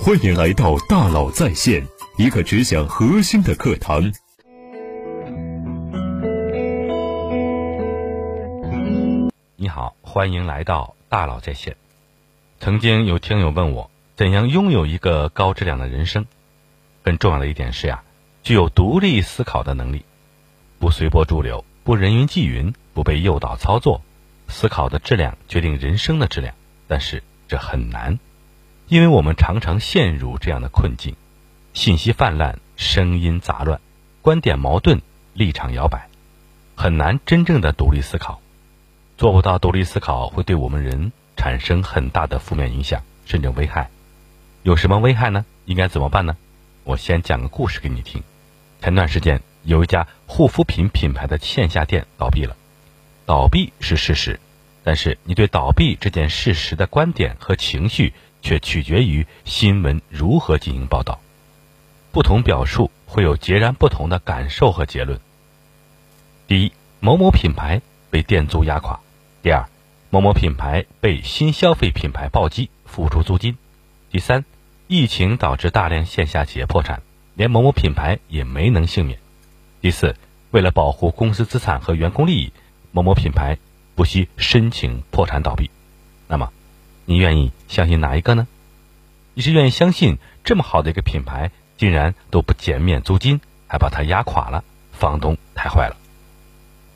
欢迎来到大佬在线，一个只讲核心的课堂。你好，欢迎来到大佬在线。曾经有听友问我，怎样拥有一个高质量的人生？很重要的一点是呀，具有独立思考的能力，不随波逐流，不人云亦云，不被诱导操作。思考的质量决定人生的质量，但是这很难，因为我们常常陷入这样的困境：信息泛滥，声音杂乱，观点矛盾，立场摇摆，很难真正的独立思考。做不到独立思考，会对我们人产生很大的负面影响，甚至危害。有什么危害呢？应该怎么办呢？我先讲个故事给你听。前段时间，有一家护肤品品牌的线下店倒闭了。倒闭是事实，但是你对倒闭这件事实的观点和情绪却取决于新闻如何进行报道。不同表述会有截然不同的感受和结论。第一，某某品牌被店租压垮；第二，某某品牌被新消费品牌暴击，付出租金；第三，疫情导致大量线下企业破产，连某某品牌也没能幸免；第四，为了保护公司资产和员工利益。某某品牌不惜申请破产倒闭，那么你愿意相信哪一个呢？你是愿意相信这么好的一个品牌竟然都不减免租金，还把它压垮了，房东太坏了？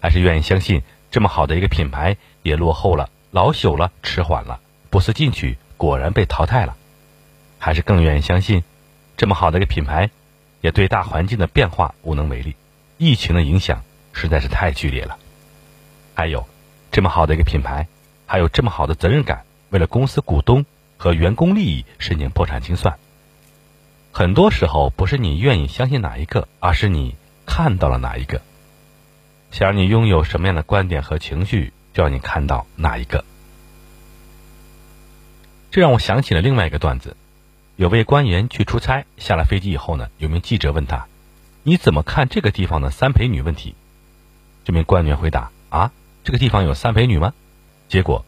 还是愿意相信这么好的一个品牌也落后了、老朽了、迟缓了，不思进取，果然被淘汰了？还是更愿意相信这么好的一个品牌也对大环境的变化无能为力？疫情的影响实在是太剧烈了。还有，这么好的一个品牌，还有这么好的责任感，为了公司股东和员工利益申请破产清算。很多时候不是你愿意相信哪一个，而是你看到了哪一个。想让你拥有什么样的观点和情绪，就要你看到哪一个。这让我想起了另外一个段子：有位官员去出差，下了飞机以后呢，有名记者问他：“你怎么看这个地方的三陪女问题？”这名官员回答：“啊。”这个地方有三陪女吗？结果，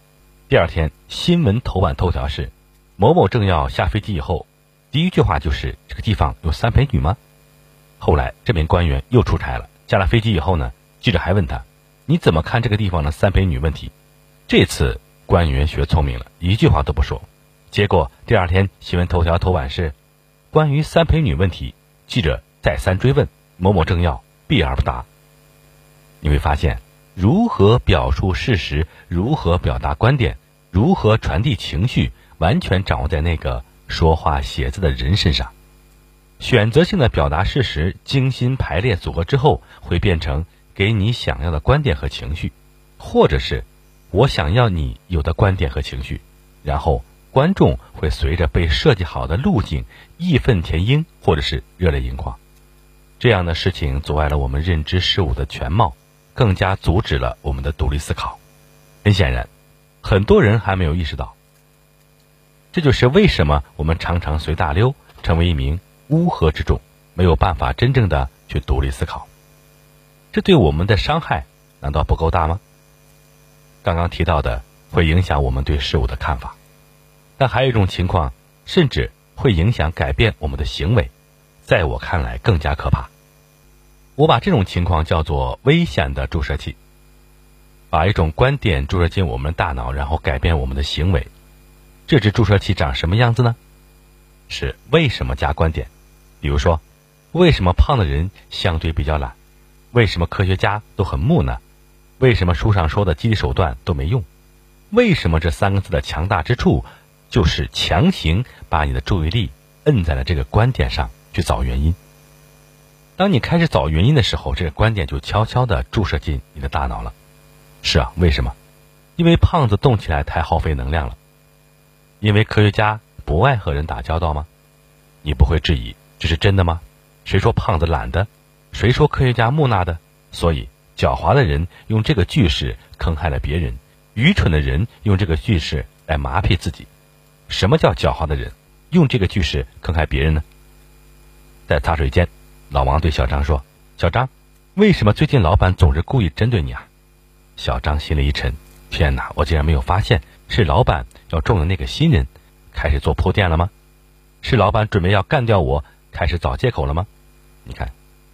第二天新闻头版头条是某某政要下飞机以后，第一句话就是这个地方有三陪女吗？后来这名官员又出差了，下了飞机以后呢，记者还问他，你怎么看这个地方的三陪女问题？这次官员学聪明了，一句话都不说。结果第二天新闻头条头版是关于三陪女问题，记者再三追问，某某政要避而不答。你会发现。如何表述事实，如何表达观点，如何传递情绪，完全掌握在那个说话写字的人身上。选择性的表达事实，精心排列组合之后，会变成给你想要的观点和情绪，或者是我想要你有的观点和情绪，然后观众会随着被设计好的路径义愤填膺，或者是热泪盈眶。这样的事情阻碍了我们认知事物的全貌。更加阻止了我们的独立思考。很显然，很多人还没有意识到，这就是为什么我们常常随大溜，成为一名乌合之众，没有办法真正的去独立思考。这对我们的伤害难道不够大吗？刚刚提到的会影响我们对事物的看法，但还有一种情况，甚至会影响改变我们的行为，在我看来更加可怕。我把这种情况叫做危险的注射器，把一种观点注射进我们的大脑，然后改变我们的行为。这支注射器长什么样子呢？是为什么加观点？比如说，为什么胖的人相对比较懒？为什么科学家都很木讷？为什么书上说的激励手段都没用？为什么这三个字的强大之处，就是强行把你的注意力摁在了这个观点上去找原因？当你开始找原因的时候，这个观点就悄悄地注射进你的大脑了。是啊，为什么？因为胖子动起来太耗费能量了。因为科学家不爱和人打交道吗？你不会质疑这是真的吗？谁说胖子懒的？谁说科学家木讷的？所以，狡猾的人用这个句式坑害了别人，愚蠢的人用这个句式来麻痹自己。什么叫狡猾的人用这个句式坑害别人呢？在茶水间。老王对小张说：“小张，为什么最近老板总是故意针对你啊？”小张心里一沉：“天哪，我竟然没有发现是老板要重用那个新人，开始做铺垫了吗？是老板准备要干掉我，开始找借口了吗？你看，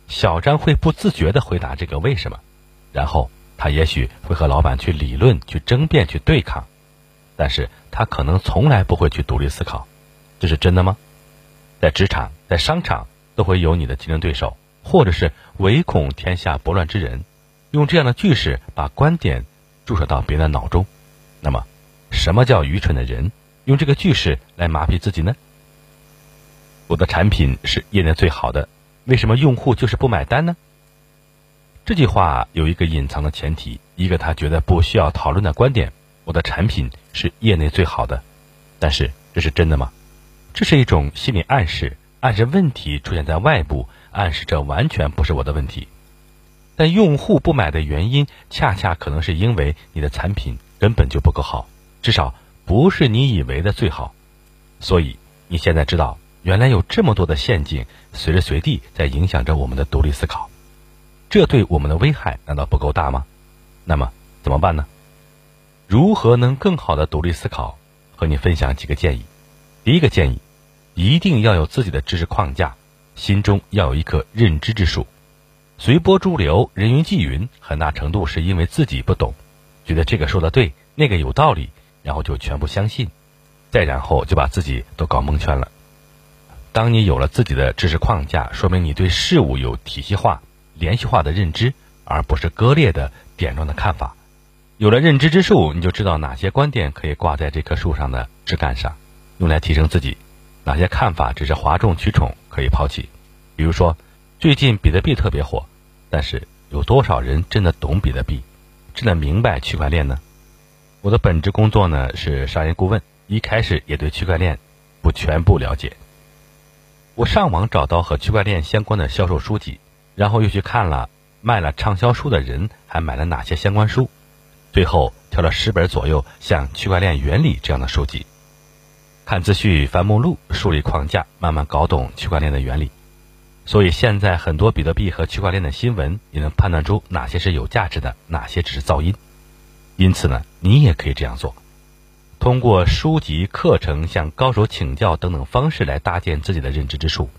小张会不自觉地回答这个为什么，然后他也许会和老板去理论、去争辩、去对抗，但是他可能从来不会去独立思考，这是真的吗？在职场、在商场都会有你的竞争对手，或者是唯恐天下不乱之人，用这样的句式把观点注射到别人的脑中。那么，什么叫愚蠢的人？用这个句式来麻痹自己呢？我的产品是业内最好的，为什么用户就是不买单呢？这句话有一个隐藏的前提，一个他觉得不需要讨论的观点：我的产品是业内最好的。但是这是真的吗？这是一种心理暗示，暗示问题出现在外部，暗示这完全不是我的问题。但用户不买的原因，恰恰可能是因为你的产品根本就不够好，至少。不是你以为的最好，所以你现在知道，原来有这么多的陷阱，随时随地在影响着我们的独立思考，这对我们的危害难道不够大吗？那么怎么办呢？如何能更好的独立思考？和你分享几个建议。第一个建议，一定要有自己的知识框架，心中要有一颗认知之树。随波逐流、人云亦云，很大程度是因为自己不懂，觉得这个说的对，那个有道理。然后就全部相信，再然后就把自己都搞蒙圈了。当你有了自己的知识框架，说明你对事物有体系化、连续化的认知，而不是割裂的点状的看法。有了认知之树，你就知道哪些观点可以挂在这棵树上的枝干上，用来提升自己；哪些看法只是哗众取宠，可以抛弃。比如说，最近比特币特别火，但是有多少人真的懂比特币，真的明白区块链呢？我的本职工作呢是商业顾问，一开始也对区块链不全部了解。我上网找到和区块链相关的销售书籍，然后又去看了卖了畅销书的人还买了哪些相关书，最后挑了十本左右像《区块链原理》这样的书籍。看资讯、翻目录、梳理框架，慢慢搞懂区块链的原理。所以现在很多比特币和区块链的新闻，你能判断出哪些是有价值的，哪些只是噪音。因此呢，你也可以这样做，通过书籍、课程、向高手请教等等方式来搭建自己的认知之树，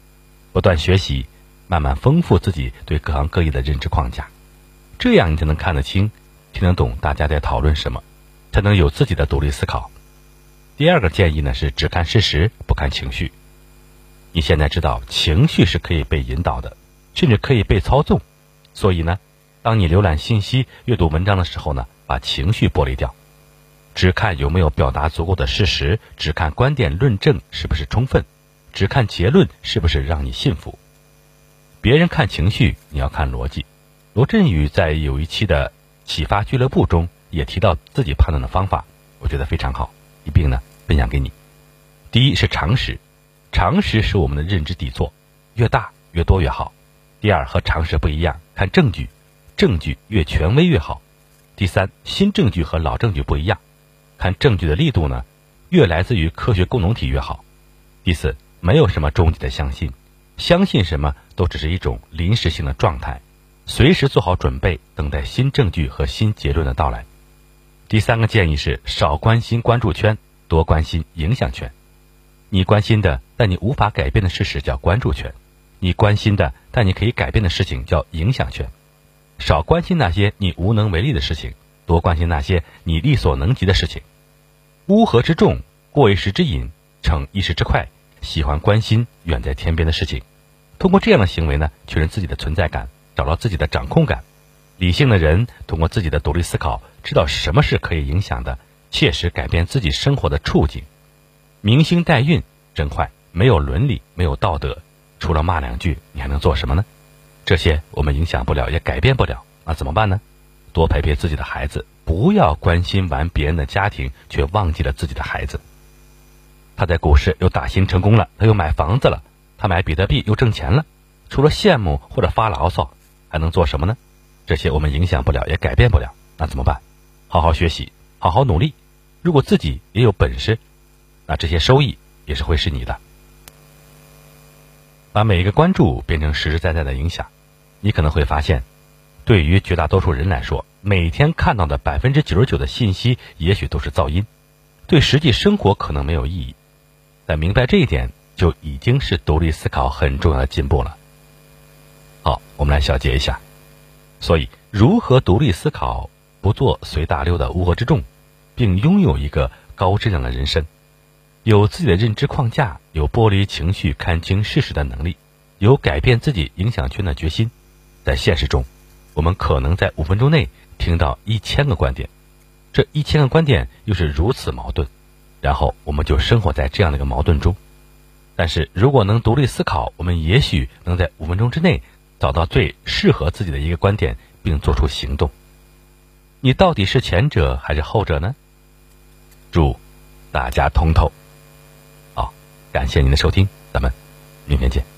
不断学习，慢慢丰富自己对各行各业的认知框架，这样你才能看得清、听得懂大家在讨论什么，才能有自己的独立思考。第二个建议呢是只看事实，不看情绪。你现在知道情绪是可以被引导的，甚至可以被操纵，所以呢，当你浏览信息、阅读文章的时候呢。把情绪剥离掉，只看有没有表达足够的事实，只看观点论证是不是充分，只看结论是不是让你信服。别人看情绪，你要看逻辑。罗振宇在有一期的启发俱乐部中也提到自己判断的方法，我觉得非常好，一并呢分享给你。第一是常识，常识是我们的认知底座，越大越多越好。第二和常识不一样，看证据，证据越权威越好。第三，新证据和老证据不一样，看证据的力度呢，越来自于科学共同体越好。第四，没有什么终极的相信，相信什么都只是一种临时性的状态，随时做好准备，等待新证据和新结论的到来。第三个建议是少关心关注圈，多关心影响圈。你关心的但你无法改变的事实叫关注圈，你关心的但你可以改变的事情叫影响圈。少关心那些你无能为力的事情，多关心那些你力所能及的事情。乌合之众，过一时之瘾，逞一时之快，喜欢关心远在天边的事情。通过这样的行为呢，确认自己的存在感，找到自己的掌控感。理性的人通过自己的独立思考，知道什么是可以影响的，切实改变自己生活的处境。明星代孕真坏，没有伦理，没有道德，除了骂两句，你还能做什么呢？这些我们影响不了，也改变不了，那怎么办呢？多陪陪自己的孩子，不要关心完别人的家庭，却忘记了自己的孩子。他在股市又打新成功了，他又买房子了，他买比特币又挣钱了。除了羡慕或者发牢骚，还能做什么呢？这些我们影响不了，也改变不了，那怎么办？好好学习，好好努力。如果自己也有本事，那这些收益也是会是你的。把每一个关注变成实实在在的影响，你可能会发现，对于绝大多数人来说，每天看到的百分之九十九的信息，也许都是噪音，对实际生活可能没有意义。但明白这一点，就。就已经是独立思考很重要的进步了。好，我们来小结一下。所以，如何独立思考，不做随大流的乌合之众，并拥有一个高质量的人生，有自己的认知框架，有剥离情绪、看清事实的能力，有改变自己影响圈的决心，在现实中，我们可能在五分钟内听到一千个观点，这一千个观点又是如此矛盾，然后我们就生活在这样的一个矛盾中。但是如果能独立思考，我们也许能在五分钟之内。找到最适合自己的一个观点，并做出行动。你到底是前者还是后者呢？祝大家通透。好，感谢您的收听，咱们明天见。